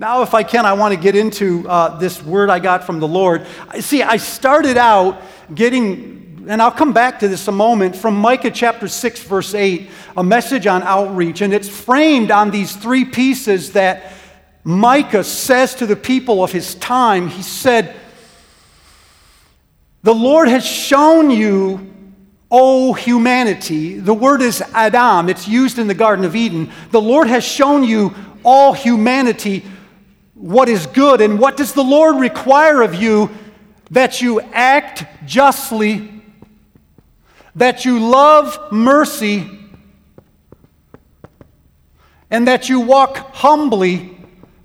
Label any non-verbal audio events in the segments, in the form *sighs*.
Now, if I can, I want to get into uh, this word I got from the Lord. See, I started out getting, and I'll come back to this a moment, from Micah chapter 6, verse 8, a message on outreach. And it's framed on these three pieces that Micah says to the people of his time. He said, The Lord has shown you, O humanity. The word is Adam, it's used in the Garden of Eden. The Lord has shown you, all humanity, what is good. And what does the Lord require of you? That you act justly, that you love mercy, and that you walk humbly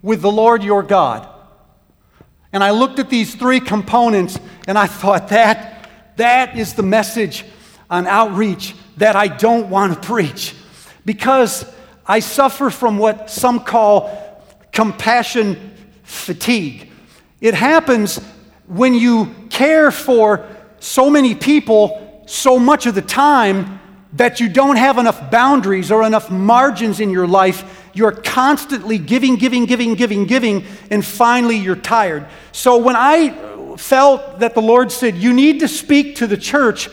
with the Lord your God. And I looked at these three components and I thought that that is the message on outreach that I don't want to preach because I suffer from what some call compassion fatigue. It happens when you care for so many people so much of the time that you don't have enough boundaries or enough margins in your life. You're constantly giving, giving, giving, giving, giving, and finally you're tired. So when I felt that the Lord said, You need to speak to the church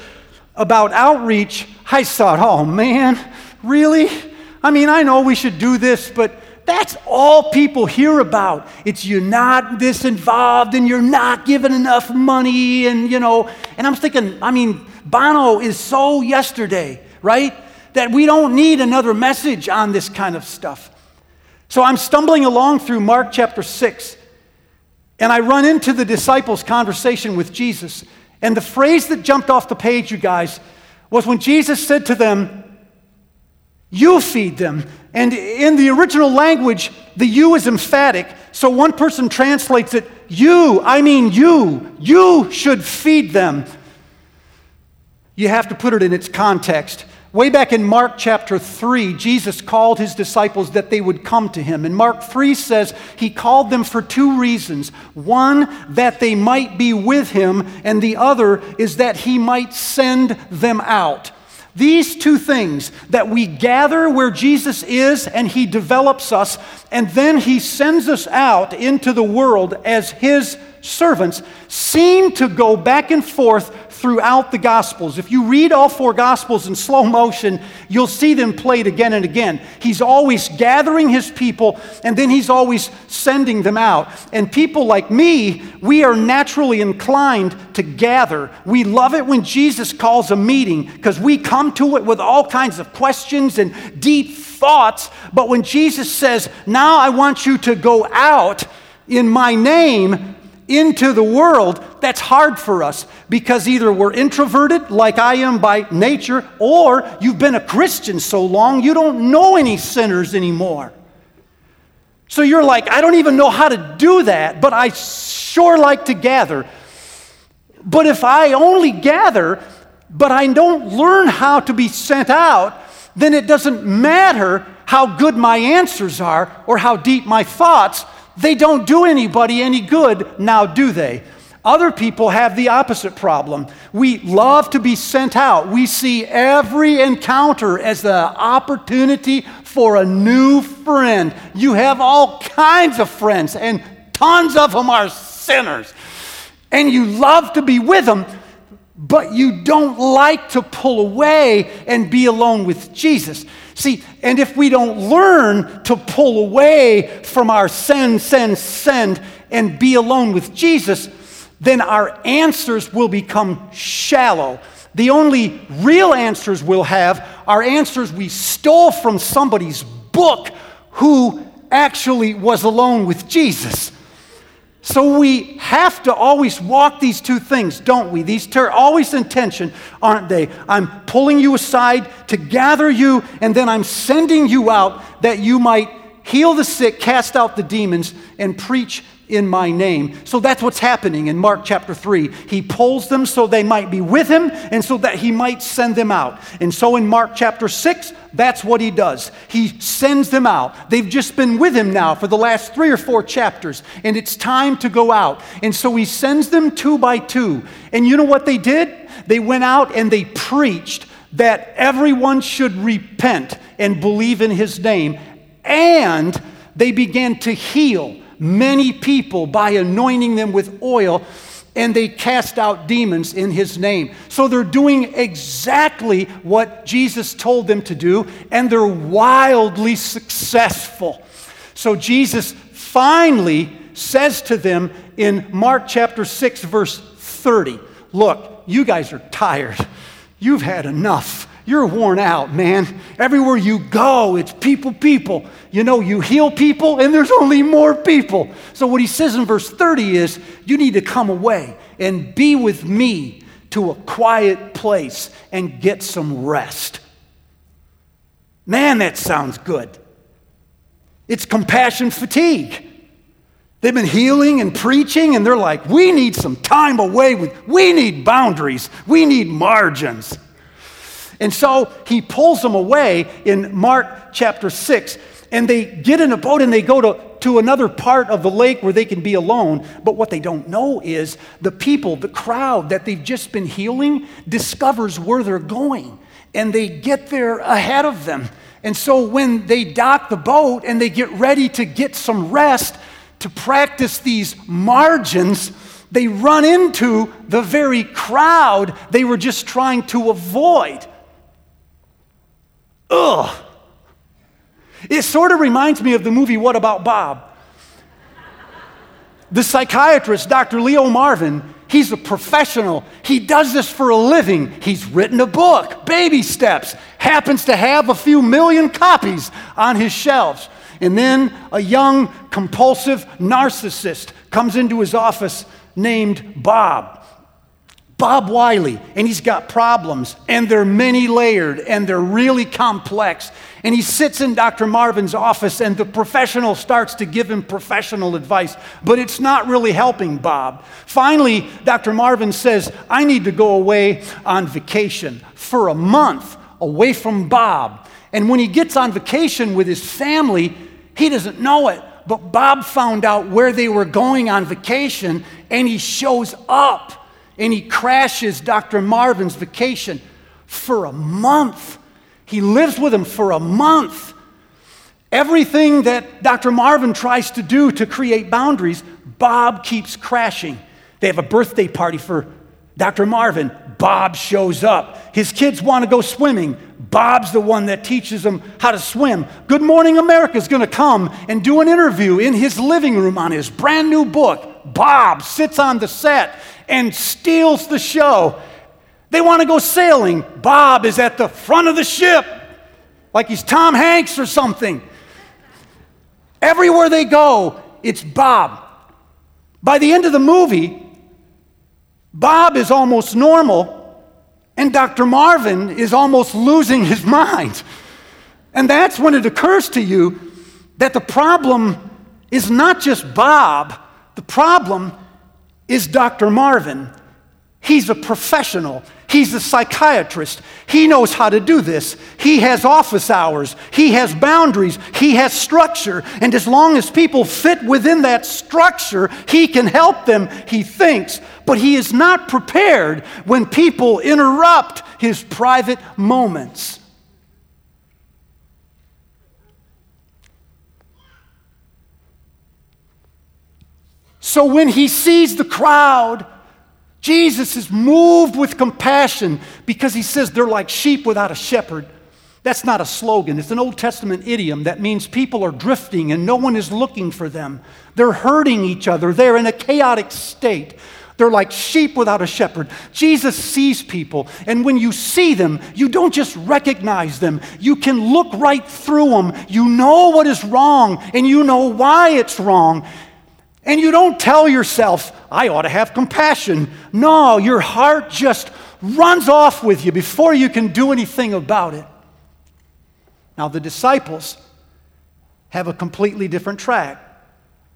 about outreach, I thought, Oh man, really? I mean, I know we should do this, but that's all people hear about. It's you're not this involved and you're not giving enough money, and you know. And I'm thinking, I mean, Bono is so yesterday, right? That we don't need another message on this kind of stuff. So I'm stumbling along through Mark chapter 6, and I run into the disciples' conversation with Jesus. And the phrase that jumped off the page, you guys, was when Jesus said to them, You feed them. And in the original language, the you is emphatic. So one person translates it, You, I mean you, you should feed them. You have to put it in its context. Way back in Mark chapter 3, Jesus called his disciples that they would come to him. And Mark 3 says he called them for two reasons. One, that they might be with him, and the other is that he might send them out. These two things that we gather where Jesus is and he develops us, and then he sends us out into the world as his servants, seem to go back and forth throughout the Gospels. If you read all four Gospels in slow motion, you'll see them played again and again. He's always gathering his people, and then he's always sending them out. And people like me, we are naturally inclined to gather. We love it when Jesus calls a meeting because we come to it with all kinds of questions and deep thoughts. But when Jesus says, Now I want you to go out in my name, into the world, that's hard for us because either we're introverted, like I am by nature, or you've been a Christian so long you don't know any sinners anymore. So you're like, I don't even know how to do that, but I sure like to gather. But if I only gather, but I don't learn how to be sent out, then it doesn't matter how good my answers are or how deep my thoughts they don't do anybody any good, now do they? Other people have the opposite problem. We love to be sent out. We see every encounter as the opportunity for a new friend. You have all kinds of friends, and tons of them are sinners. And you love to be with them, but you don't like to pull away and be alone with Jesus. See, and if we don't learn to pull away from our send, send, send, and be alone with Jesus, then our answers will become shallow. The only real answers we'll have are answers we stole from somebody's book who actually was alone with Jesus. So we have to always walk these two things, don't we? These are always in tension, aren't they? I'm pulling you aside to gather you, and then I'm sending you out that you might heal the sick, cast out the demons, and preach in my name. So that's what's happening in Mark chapter 3. He pulls them so they might be with him and so that he might send them out. And so in Mark chapter 6, that's what he does. He sends them out. They've just been with him now for the last three or four chapters, and it's time to go out. And so he sends them two by two. And you know what they did? They went out and they preached that everyone should repent and believe in his name. And they began to heal many people by anointing them with oil, and they cast out demons in his name. So they're doing exactly what Jesus told them to do, and they're wildly successful. So Jesus finally says to them in Mark chapter 6, verse 30, Look, you guys are tired. You've had enough. You're worn out, man. Everywhere you go, it's people, people. You know, you heal people, and there's only more people. So, what he says in verse 30 is, You need to come away and be with me to a quiet place and get some rest. Man, that sounds good. It's compassion fatigue. They've been healing and preaching, and they're like, we need some time away with, we need boundaries, we need margins. And so he pulls them away in Mark chapter 6, and they get in a boat and they go to, to another part of the lake where they can be alone. But what they don't know is the people, the crowd that they've just been healing, discovers where they're going, and they get there ahead of them. And so when they dock the boat and they get ready to get some rest, to practice these margins, they run into the very crowd they were just trying to avoid. Ugh. It sort of reminds me of the movie What About Bob? The psychiatrist, Dr. Leo Marvin, he's a professional. He does this for a living. He's written a book, Baby Steps, happens to have a few million copies on his shelves. And then a young, compulsive narcissist comes into his office named Bob. Bob Wiley, and he's got problems, and they're many layered, and they're really complex. And he sits in Dr. Marvin's office, and the professional starts to give him professional advice, but it's not really helping Bob. Finally, Dr. Marvin says, I need to go away on vacation for a month away from Bob. And when he gets on vacation with his family, he doesn't know it, but Bob found out where they were going on vacation and he shows up and he crashes Dr. Marvin's vacation for a month. He lives with him for a month. Everything that Dr. Marvin tries to do to create boundaries, Bob keeps crashing. They have a birthday party for Dr. Marvin. Bob shows up. His kids want to go swimming. Bob's the one that teaches them how to swim. Good Morning America is going to come and do an interview in his living room on his brand new book. Bob sits on the set and steals the show. They want to go sailing. Bob is at the front of the ship, like he's Tom Hanks or something. Everywhere they go, it's Bob. By the end of the movie, Bob is almost normal, and Dr. Marvin is almost losing his mind. And that's when it occurs to you that the problem is not just Bob, the problem is Dr. Marvin. He's a professional. He's a psychiatrist. He knows how to do this. He has office hours. He has boundaries. He has structure. And as long as people fit within that structure, he can help them, he thinks. But he is not prepared when people interrupt his private moments. So when he sees the crowd, Jesus is moved with compassion because he says they're like sheep without a shepherd. That's not a slogan, it's an Old Testament idiom that means people are drifting and no one is looking for them. They're hurting each other, they're in a chaotic state. They're like sheep without a shepherd. Jesus sees people, and when you see them, you don't just recognize them. You can look right through them. You know what is wrong, and you know why it's wrong. And you don't tell yourself, I ought to have compassion. No, your heart just runs off with you before you can do anything about it. Now, the disciples have a completely different track.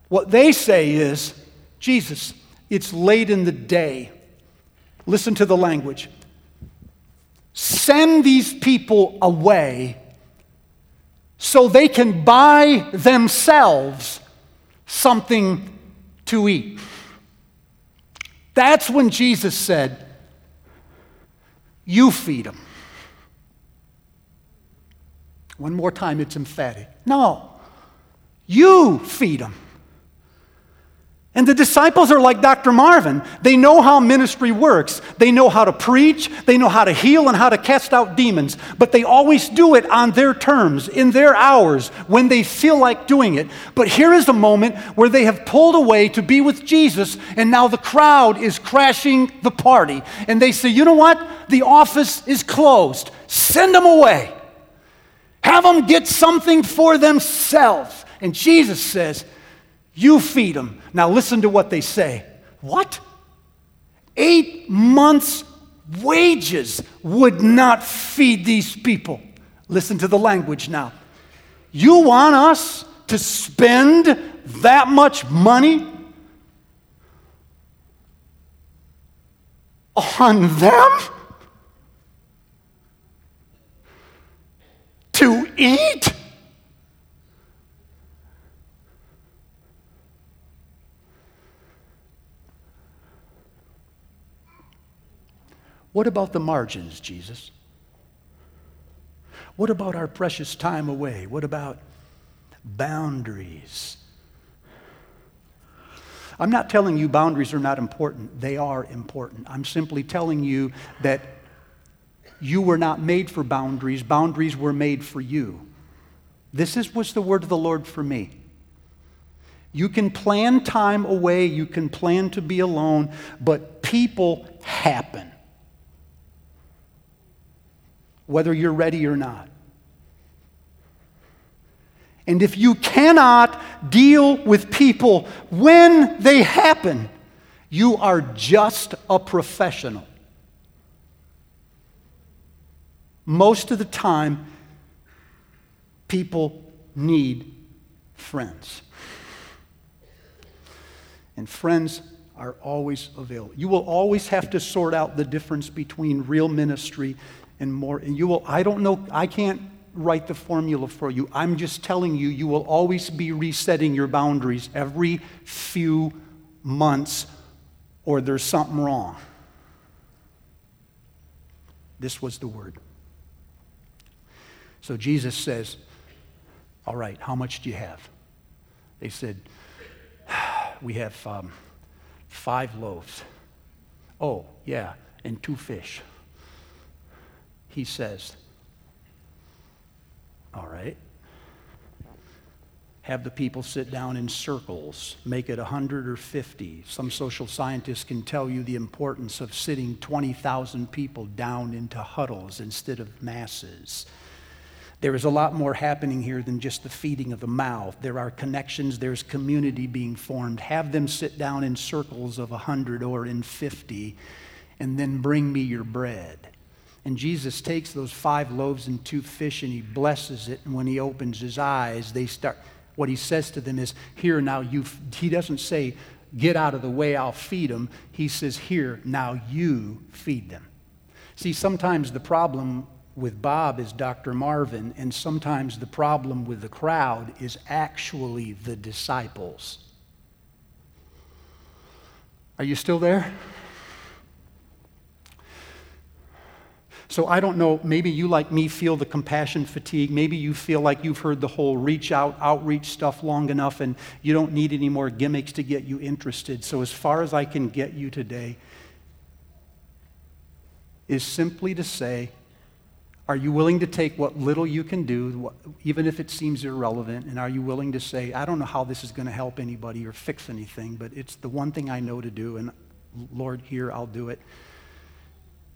What they say is, Jesus, it's late in the day. Listen to the language. Send these people away so they can buy themselves something to eat. That's when Jesus said, You feed them. One more time, it's emphatic. No, you feed them. And the disciples are like Dr. Marvin. They know how ministry works. They know how to preach, they know how to heal, and how to cast out demons. But they always do it on their terms, in their hours, when they feel like doing it. But here is a moment where they have pulled away to be with Jesus, and now the crowd is crashing the party. And they say, You know what? The office is closed. Send them away. Have them get something for themselves. And Jesus says, you feed them. Now listen to what they say. What? Eight months' wages would not feed these people. Listen to the language now. You want us to spend that much money on them? To eat? What about the margins, Jesus? What about our precious time away? What about boundaries? I'm not telling you boundaries are not important. They are important. I'm simply telling you that you were not made for boundaries, boundaries were made for you. This is, what's the word of the Lord for me. You can plan time away, you can plan to be alone, but people happen whether you're ready or not. And if you cannot deal with people when they happen, you are just a professional. Most of the time, people need friends. And friends are always available. You will always have to sort out the difference between real ministry and more. And you will, I don't know, I can't write the formula for you. I'm just telling you, you will always be resetting your boundaries every few months, or there's something wrong. This was the word. So Jesus says, All right, how much do you have? They said, *sighs* We have um, five loaves. Oh, yeah, and two fish he says, All right. Have the people sit down in circles, make it 100 or 50. Some social scientists can tell you the importance of sitting 20,000 people down into huddles instead of masses. There is a lot more happening here than just the feeding of the mouth. There are connections, there's community being formed. Have them sit down in circles of 100 or in 50, and then bring me your bread. And Jesus takes those five loaves and two fish and he blesses it. And when he opens his eyes, they start, what he says to them is, Here now you, he doesn't say, Get out of the way, I'll feed them. He says, Here now you feed them. See, sometimes the problem with Bob is Dr. Marvin, and sometimes the problem with the crowd is actually the disciples. Are you still there? So I don't know, maybe you, like me, feel the compassion fatigue. Maybe you feel like you've heard the whole reach out, outreach stuff long enough and you don't need any more gimmicks to get you interested. So, as far as I can get you today, is simply to say, are you willing to take what little you can do, even if it seems irrelevant? And are you willing to say, I don't know how this is going to help anybody or fix anything, but it's the one thing I know to do, and Lord, here, I'll do it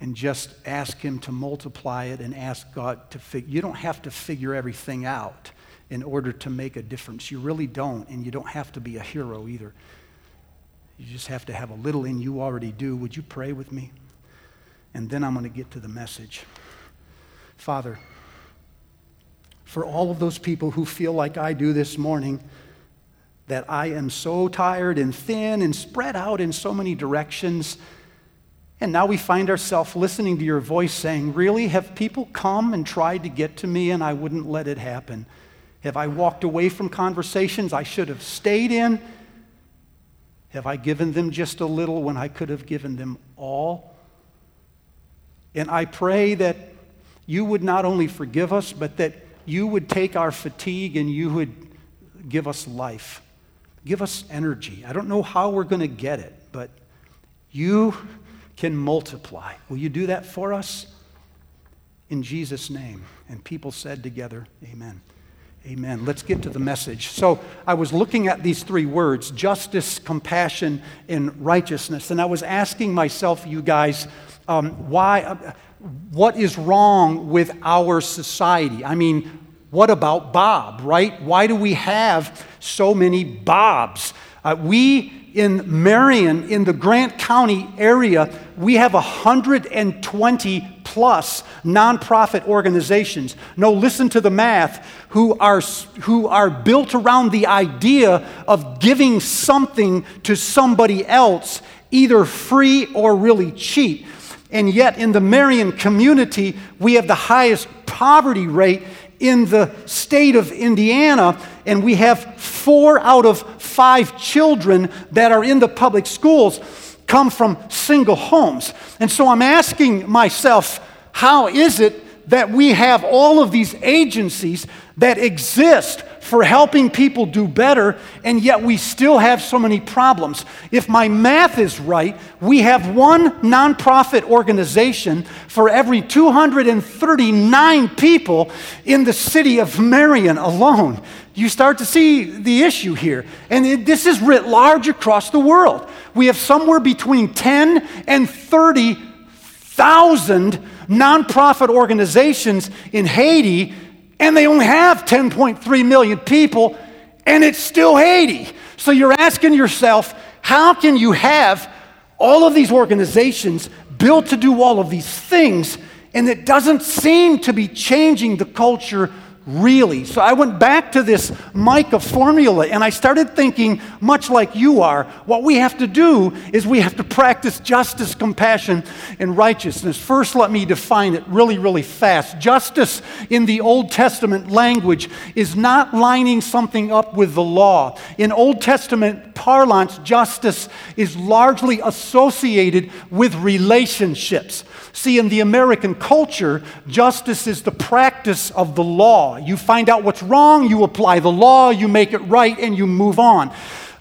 and just ask Him to multiply it and ask God to figure. You don't have to figure everything out in order to make a difference. You really don't, and you don't have to be a hero either. You just have to have a little in you already do. Would you pray with me? And then I'm going to get to the message. Father, for all of those people who feel like I do this morning, that I am so tired and thin and spread out in so many directions and now we find ourselves listening to your voice saying, Really? Have people come and tried to get to me and I wouldn't let it happen? Have I walked away from conversations I should have stayed in? Have I given them just a little when I could have given them all? And I pray that you would not only forgive us, but that you would take our fatigue and you would give us life. Give us energy. I don't know how we're going to get it, but you can multiply. Will you do that for us? In Jesus' name. And people said together, Amen. Amen. Let's get to the message. So, I was looking at these three words justice, compassion, and righteousness. And I was asking myself, you guys, um, why, uh, what is wrong with our society? I mean, what about Bob, right? Why do we have so many Bobs? Uh, we in Marion, in the Grant County area, we have 120 plus nonprofit organizations. No, listen to the math, who are, who are built around the idea of giving something to somebody else, either free or really cheap. And yet, in the Marion community, we have the highest poverty rate in the state of Indiana, and we have four out of five children that are in the public schools come from single homes. And so I'm asking myself, how is it that we have all of these agencies that exist for helping people do better, and yet we still have so many problems. If my math is right, we have one nonprofit organization for every 239 people in the city of Marion alone. You start to see the issue here. And it, this is writ large across the world. We have somewhere between 10 and 30,000 nonprofit organizations in Haiti and they only have 10.3 million people, and it's still Haiti. So you're asking yourself, how can you have all of these organizations built to do all of these things, and it doesn't seem to be changing the culture really. So I went back to this Micah formula and I started thinking, much like you are, what we have to do is we have to practice justice, compassion, and righteousness. First, let me define it really, really fast. Justice in the Old Testament language is not lining something up with the law. In Old Testament parlance, justice is largely associated with relationships. See, in the American culture, justice is the practice of the law. You find out what's wrong, you apply the law, you make it right, and you move on.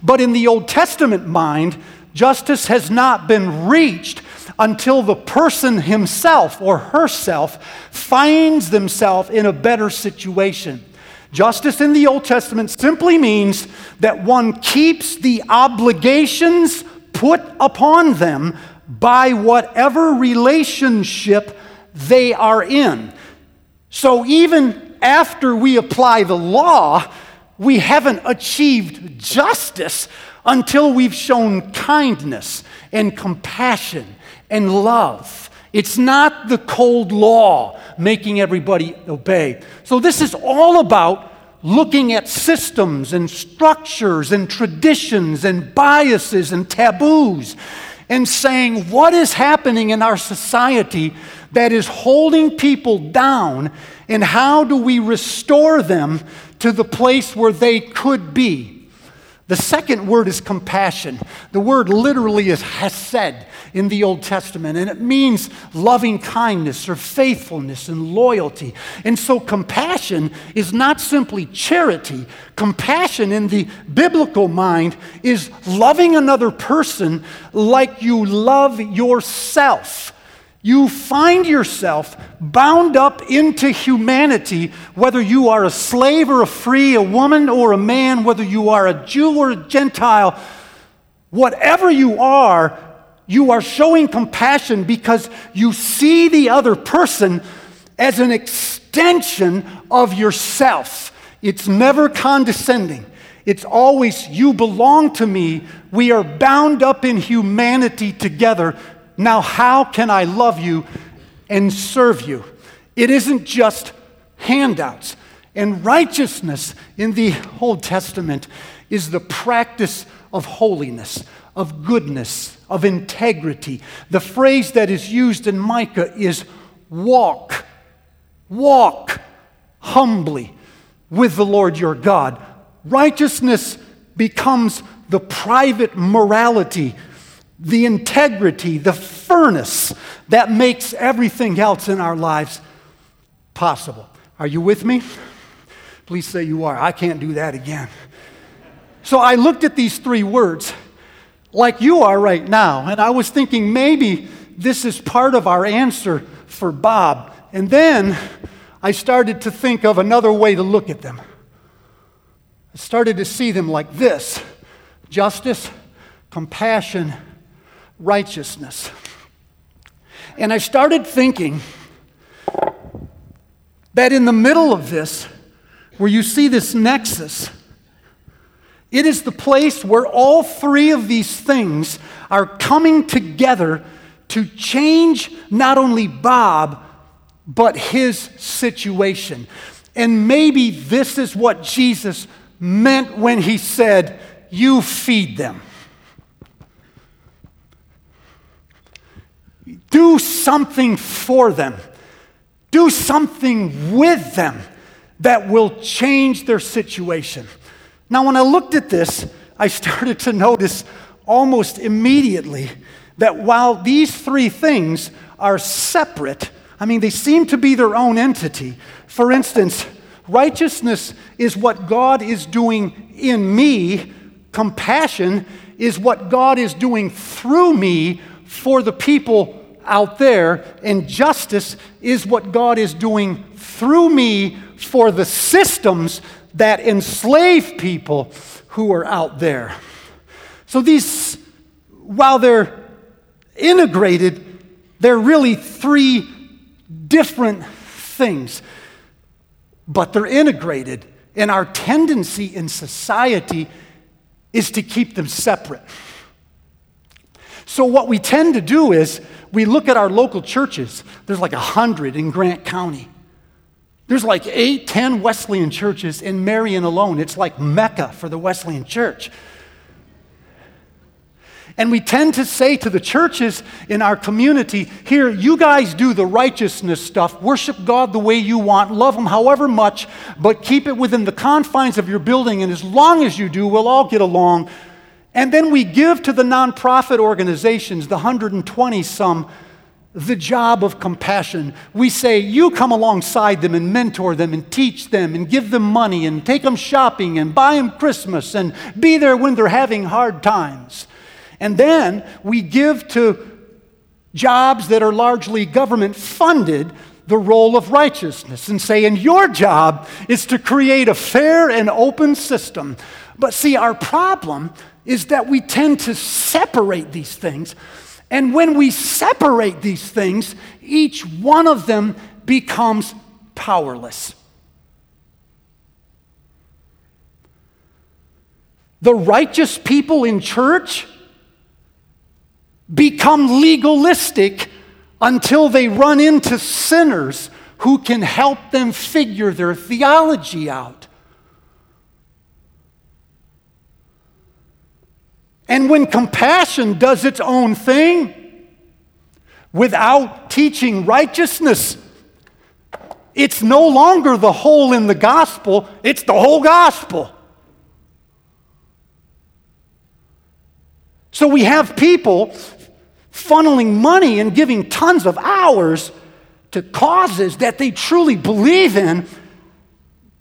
But in the Old Testament mind, justice has not been reached until the person himself or herself finds themselves in a better situation. Justice in the Old Testament simply means that one keeps the obligations put upon them by whatever relationship they are in. So even after we apply the law, we haven't achieved justice until we've shown kindness and compassion and love. It's not the cold law making everybody obey. So, this is all about looking at systems and structures and traditions and biases and taboos and saying, what is happening in our society that is holding people down, and how do we restore them to the place where they could be? The second word is compassion. The word literally is hesed in the Old Testament, and it means loving kindness or faithfulness and loyalty. And so, compassion is not simply charity. Compassion in the biblical mind is loving another person like you love yourself. You find yourself bound up into humanity, whether you are a slave or a free, a woman or a man, whether you are a Jew or a Gentile, whatever you are, you are showing compassion because you see the other person as an extension of yourself. It's never condescending. It's always, you belong to me. We are bound up in humanity together now, how can I love you and serve you? It isn't just handouts. And righteousness in the Old Testament is the practice of holiness, of goodness, of integrity. The phrase that is used in Micah is walk, walk humbly with the Lord your God. Righteousness becomes the private morality the integrity, the furnace that makes everything else in our lives possible. Are you with me? Please say you are. I can't do that again. So I looked at these three words like you are right now, and I was thinking maybe this is part of our answer for Bob. And then I started to think of another way to look at them. I started to see them like this justice, compassion, righteousness. And I started thinking that in the middle of this, where you see this nexus, it is the place where all three of these things are coming together to change not only Bob, but his situation. And maybe this is what Jesus meant when he said, You feed them. Do something for them. Do something with them that will change their situation. Now, when I looked at this, I started to notice almost immediately that while these three things are separate, I mean, they seem to be their own entity. For instance, righteousness is what God is doing in me, compassion is what God is doing through me for the people out there, and justice is what God is doing through me for the systems that enslave people who are out there. So these, while they're integrated, they're really three different things, but they're integrated. And our tendency in society is to keep them separate. So, what we tend to do is we look at our local churches. There's like a hundred in Grant County. There's like eight, ten Wesleyan churches in Marion alone. It's like Mecca for the Wesleyan church. And we tend to say to the churches in our community, here, you guys do the righteousness stuff, worship God the way you want, love Him however much, but keep it within the confines of your building. And as long as you do, we'll all get along. And then we give to the nonprofit organizations, the 120 some, the job of compassion. We say, you come alongside them and mentor them and teach them and give them money and take them shopping and buy them Christmas and be there when they're having hard times. And then we give to jobs that are largely government funded the role of righteousness and say, and your job is to create a fair and open system. But see, our problem is that we tend to separate these things. And when we separate these things, each one of them becomes powerless. The righteous people in church become legalistic until they run into sinners who can help them figure their theology out. And when compassion does its own thing without teaching righteousness, it's no longer the hole in the gospel, it's the whole gospel. So we have people funneling money and giving tons of hours to causes that they truly believe in,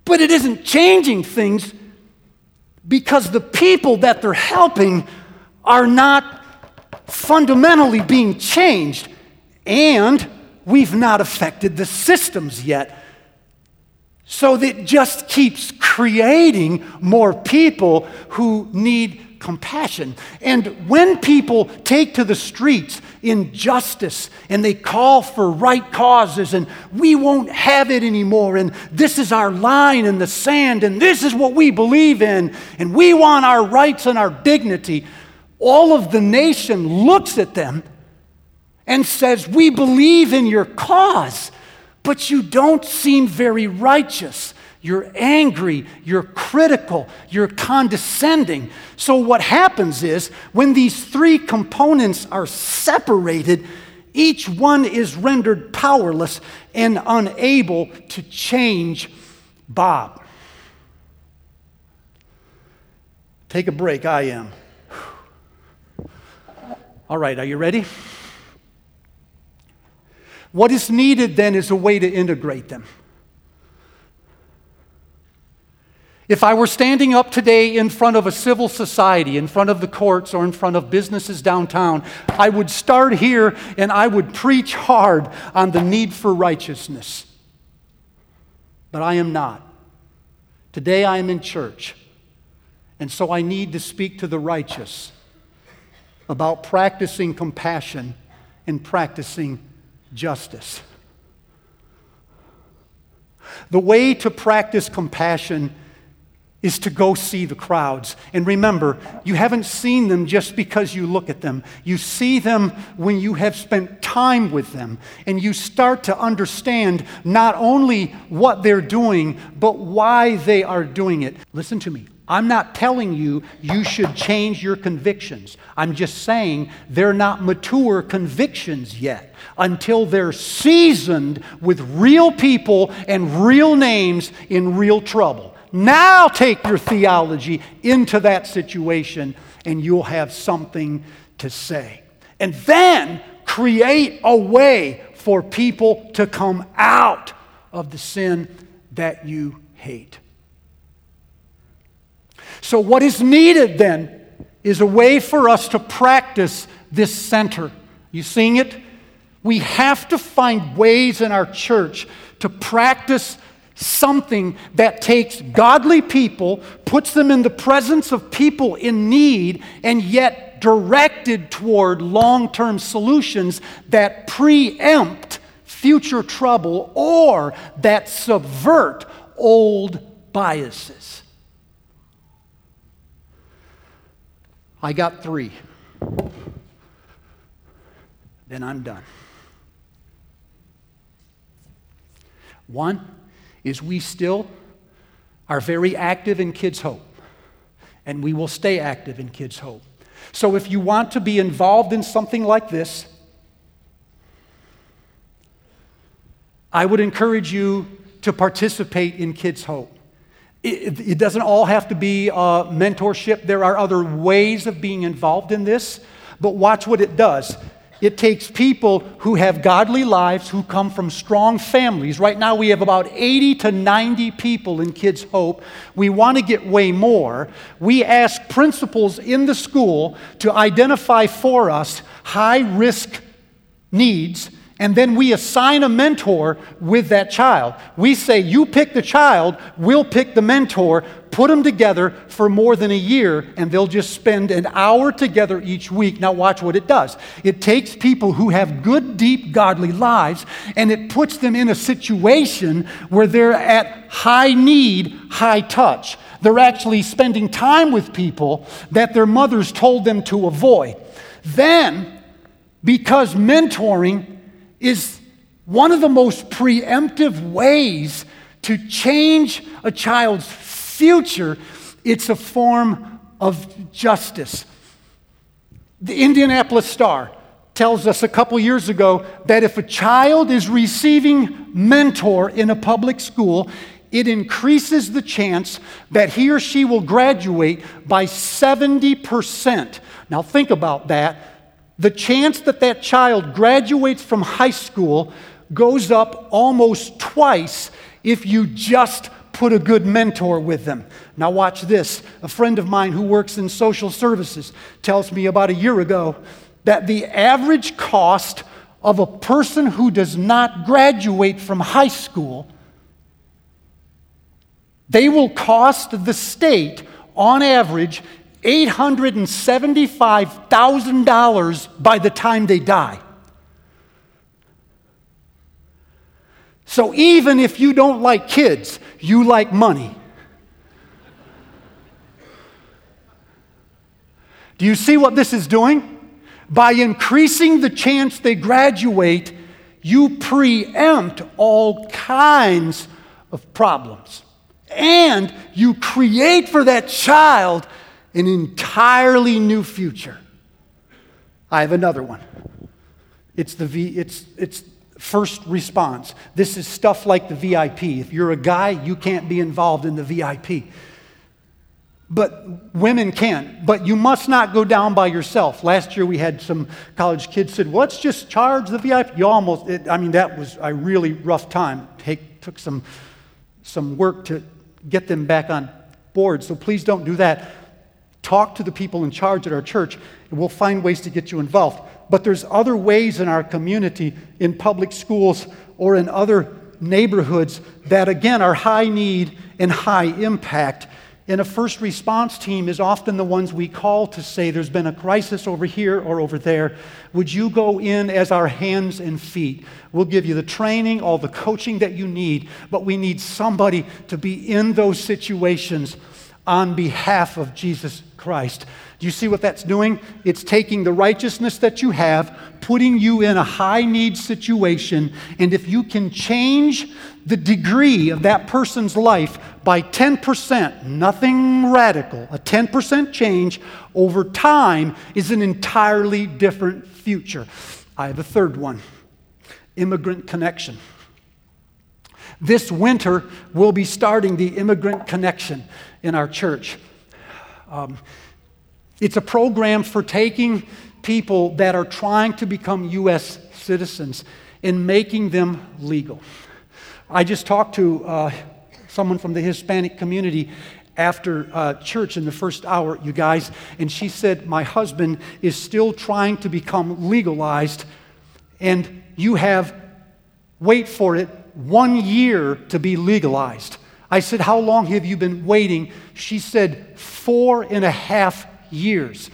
but it isn't changing things because the people that they're helping are not fundamentally being changed, and we've not affected the systems yet. So that just keeps creating more people who need compassion. And when people take to the streets in justice and they call for right causes and we won't have it anymore and this is our line in the sand and this is what we believe in and we want our rights and our dignity, all of the nation looks at them and says, We believe in your cause, but you don't seem very righteous. You're angry, you're critical, you're condescending. So, what happens is when these three components are separated, each one is rendered powerless and unable to change Bob. Take a break, I am. All right, are you ready? What is needed then is a way to integrate them. If I were standing up today in front of a civil society, in front of the courts, or in front of businesses downtown, I would start here and I would preach hard on the need for righteousness. But I am not. Today I am in church, and so I need to speak to the righteous about practicing compassion and practicing justice. The way to practice compassion is to go see the crowds. And remember, you haven't seen them just because you look at them. You see them when you have spent time with them. And you start to understand not only what they're doing, but why they are doing it. Listen to me. I'm not telling you you should change your convictions. I'm just saying they're not mature convictions yet until they're seasoned with real people and real names in real trouble. Now take your theology into that situation and you'll have something to say. And then create a way for people to come out of the sin that you hate. So, what is needed then is a way for us to practice this center. You seeing it? We have to find ways in our church to practice something that takes godly people, puts them in the presence of people in need, and yet directed toward long term solutions that preempt future trouble or that subvert old biases. I got three. Then I'm done. One, is we still are very active in Kids Hope, and we will stay active in Kids Hope. So if you want to be involved in something like this, I would encourage you to participate in Kids Hope. It, it, doesn't all have to be uh, mentorship. There are other ways of being involved in this, but watch what it does. It takes people who have godly lives, who come from strong families. Right now, we have about 80 to 90 people in Kids Hope. We want to get way more. We ask principals in the school to identify for us high risk needs and then we assign a mentor with that child. We say, You pick the child, we'll pick the mentor, put them together for more than a year, and they'll just spend an hour together each week. Now, watch what it does. It takes people who have good, deep, godly lives, and it puts them in a situation where they're at high need, high touch. They're actually spending time with people that their mothers told them to avoid. Then, because mentoring is one of the most preemptive ways to change a child's future. It's a form of justice. The Indianapolis Star tells us a couple years ago that if a child is receiving mentor in a public school, it increases the chance that he or she will graduate by 70%. Now, think about that the chance that that child graduates from high school goes up almost twice if you just put a good mentor with them. Now, watch this. A friend of mine who works in social services tells me about a year ago that the average cost of a person who does not graduate from high school they will cost the state on average $875,000 by the time they die. So even if you don't like kids, you like money. Do you see what this is doing? By increasing the chance they graduate, you preempt all kinds of problems. And you create for that child an entirely new future. I have another one. It's the v, it's it's first response. This is stuff like the VIP. If you're a guy, you can't be involved in the VIP. But women can. But you must not go down by yourself. Last year we had some college kids said, well, "Let's just charge the VIP." You almost. It, I mean, that was a really rough time. Take, took some some work to get them back on board, so please don't do that. Talk to the people in charge at our church, and we'll find ways to get you involved. But there's other ways in our community, in public schools, or in other neighborhoods that, again, are high need and high impact. And a first response team is often the ones we call to say, There's been a crisis over here or over there. Would you go in as our hands and feet? We'll give you the training, all the coaching that you need, but we need somebody to be in those situations on behalf of Jesus Christ. Do you see what that's doing? It's taking the righteousness that you have, putting you in a high need situation, and if you can change the degree of that person's life by 10%, nothing radical, a 10% change over time is an entirely different future. I have a third one immigrant connection. This winter, we'll be starting the immigrant connection in our church. Um, it's a program for taking people that are trying to become U.S. citizens and making them legal. I just talked to uh, someone from the Hispanic community after uh, church in the first hour, you guys, and she said, My husband is still trying to become legalized, and you have, wait for it, one year to be legalized. I said, How long have you been waiting? She said, Four and a half years.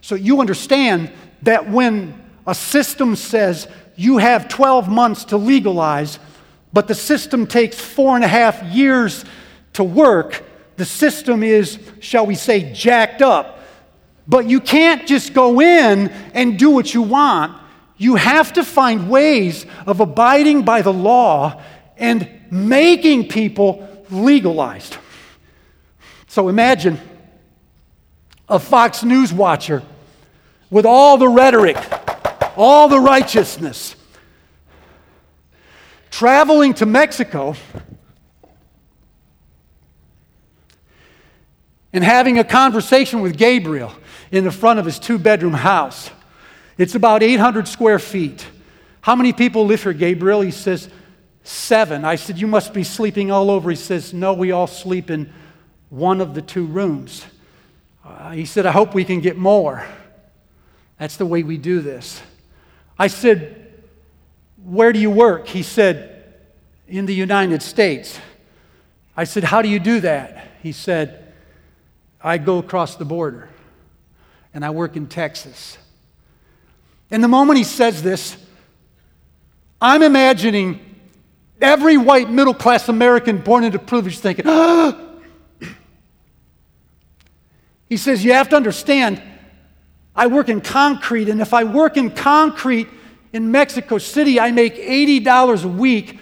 So you understand that when a system says you have 12 months to legalize, but the system takes four and a half years to work, the system is, shall we say, jacked up. But you can't just go in and do what you want. You have to find ways of abiding by the law and making people legalized. So imagine a Fox News watcher with all the rhetoric, all the righteousness, traveling to Mexico and having a conversation with Gabriel in the front of his two bedroom house. It's about 800 square feet. How many people live here, Gabriel? He says, Seven. I said, You must be sleeping all over. He says, No, we all sleep in one of the two rooms. Uh, he said, I hope we can get more. That's the way we do this. I said, Where do you work? He said, In the United States. I said, How do you do that? He said, I go across the border and I work in Texas. And the moment he says this, I'm imagining every white middle class American born into privilege thinking, *gasps* he says, You have to understand, I work in concrete, and if I work in concrete in Mexico City, I make $80 a week.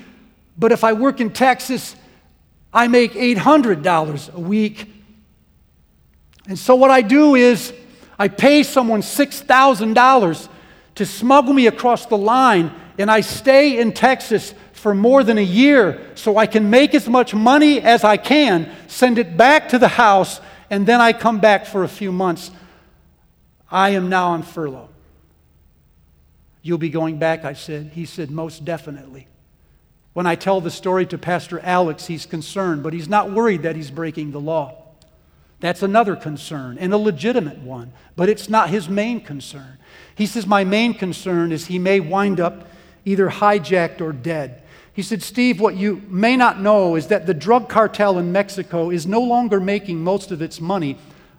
But if I work in Texas, I make $800 a week. And so what I do is I pay someone $6,000 to smuggle me across the line, and I stay in Texas for more than a year so I can make as much money as I can, send it back to the house, and then I come back for a few months. I am now on furlough. You'll be going back, I said. He said, Most definitely. When I tell the story to Pastor Alex, he's concerned, but he's not worried that he's breaking the law. That's another concern, and a legitimate one, but it's not his main concern. He says, My main concern is he may wind up either hijacked or dead. He said, Steve, what you may not know is that the drug cartel in Mexico is no longer making most of its money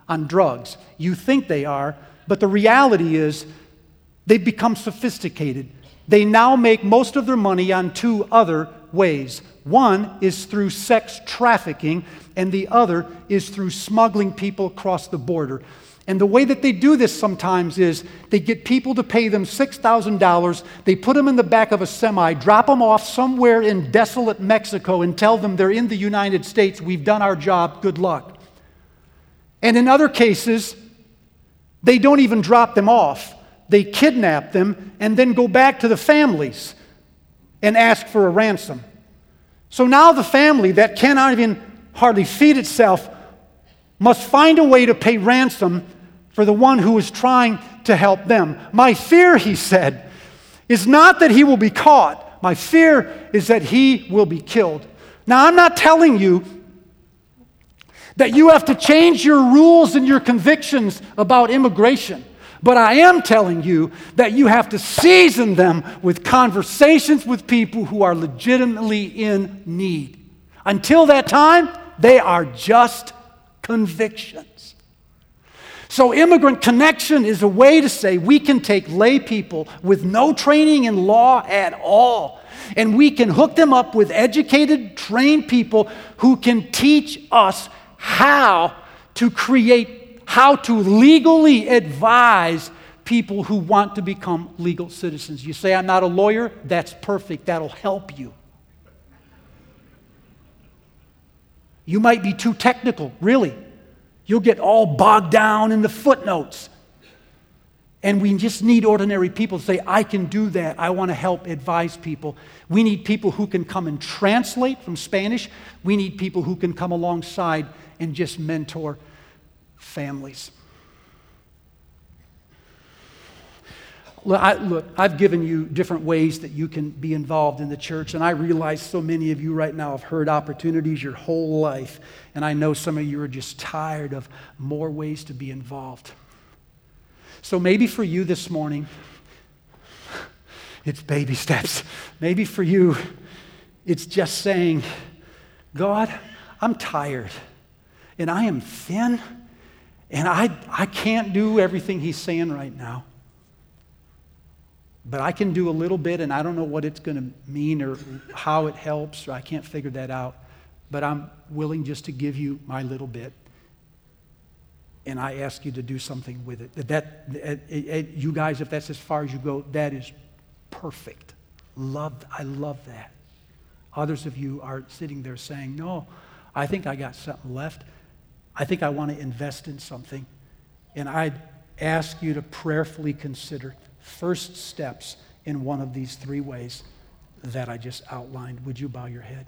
on drugs. You think they are, but the reality is they've become sophisticated. They now make most of their money on two other ways. One is through sex trafficking, and the other is through smuggling people across the border. And the way that they do this sometimes is they get people to pay them $6,000. They put them in the back of a semi, drop them off somewhere in desolate Mexico, and tell them they're in the United States. We've done our job. Good luck. And in other cases, they don't even drop them off. They kidnap them and then go back to the families and ask for a ransom. So now the family that cannot even hardly feed itself must find a way to pay ransom for the one who is trying to help them. My fear, he said, is not that he will be caught. My fear is that he will be killed. Now, I'm not telling you that you have to change your rules and your convictions about immigration. But I am telling you that you have to season them with conversations with people who are legitimately in need. Until that time, they are just convictions. So, immigrant connection is a way to say we can take lay people with no training in law at all, and we can hook them up with educated, trained people who can teach us how to create, how to legally advise people who want to become legal citizens. You say, I'm not a lawyer? That's perfect. That'll help you. You might be too technical, really. You'll get all bogged down in the footnotes. And we just need ordinary people to say, I can do that. I want to help advise people. We need people who can come and translate from Spanish. We need people who can come alongside and just mentor families. Look, I, look, I've given you different ways that you can be involved in the church, and I realize so many of you right now have heard opportunities your whole life, and I know some of you are just tired of more ways to be involved. So maybe for you this morning, it's baby steps. Maybe for you, it's just saying, God, I'm tired, and I am thin, and I, I can't do everything He's saying right now but I can do a little bit, and I don't know what it's going to mean or how it helps, or I can't figure that out. But I'm willing just to give you my little bit, and I ask you to do something with it. That, that, you guys, if that's as far as you go, that is perfect. Love, I love that. Others of you are sitting there saying, "No, I think I got something left. I think I want to invest in something," and I'd ask you to prayerfully consider first steps in one of these three ways that I just outlined. Would you bow your head?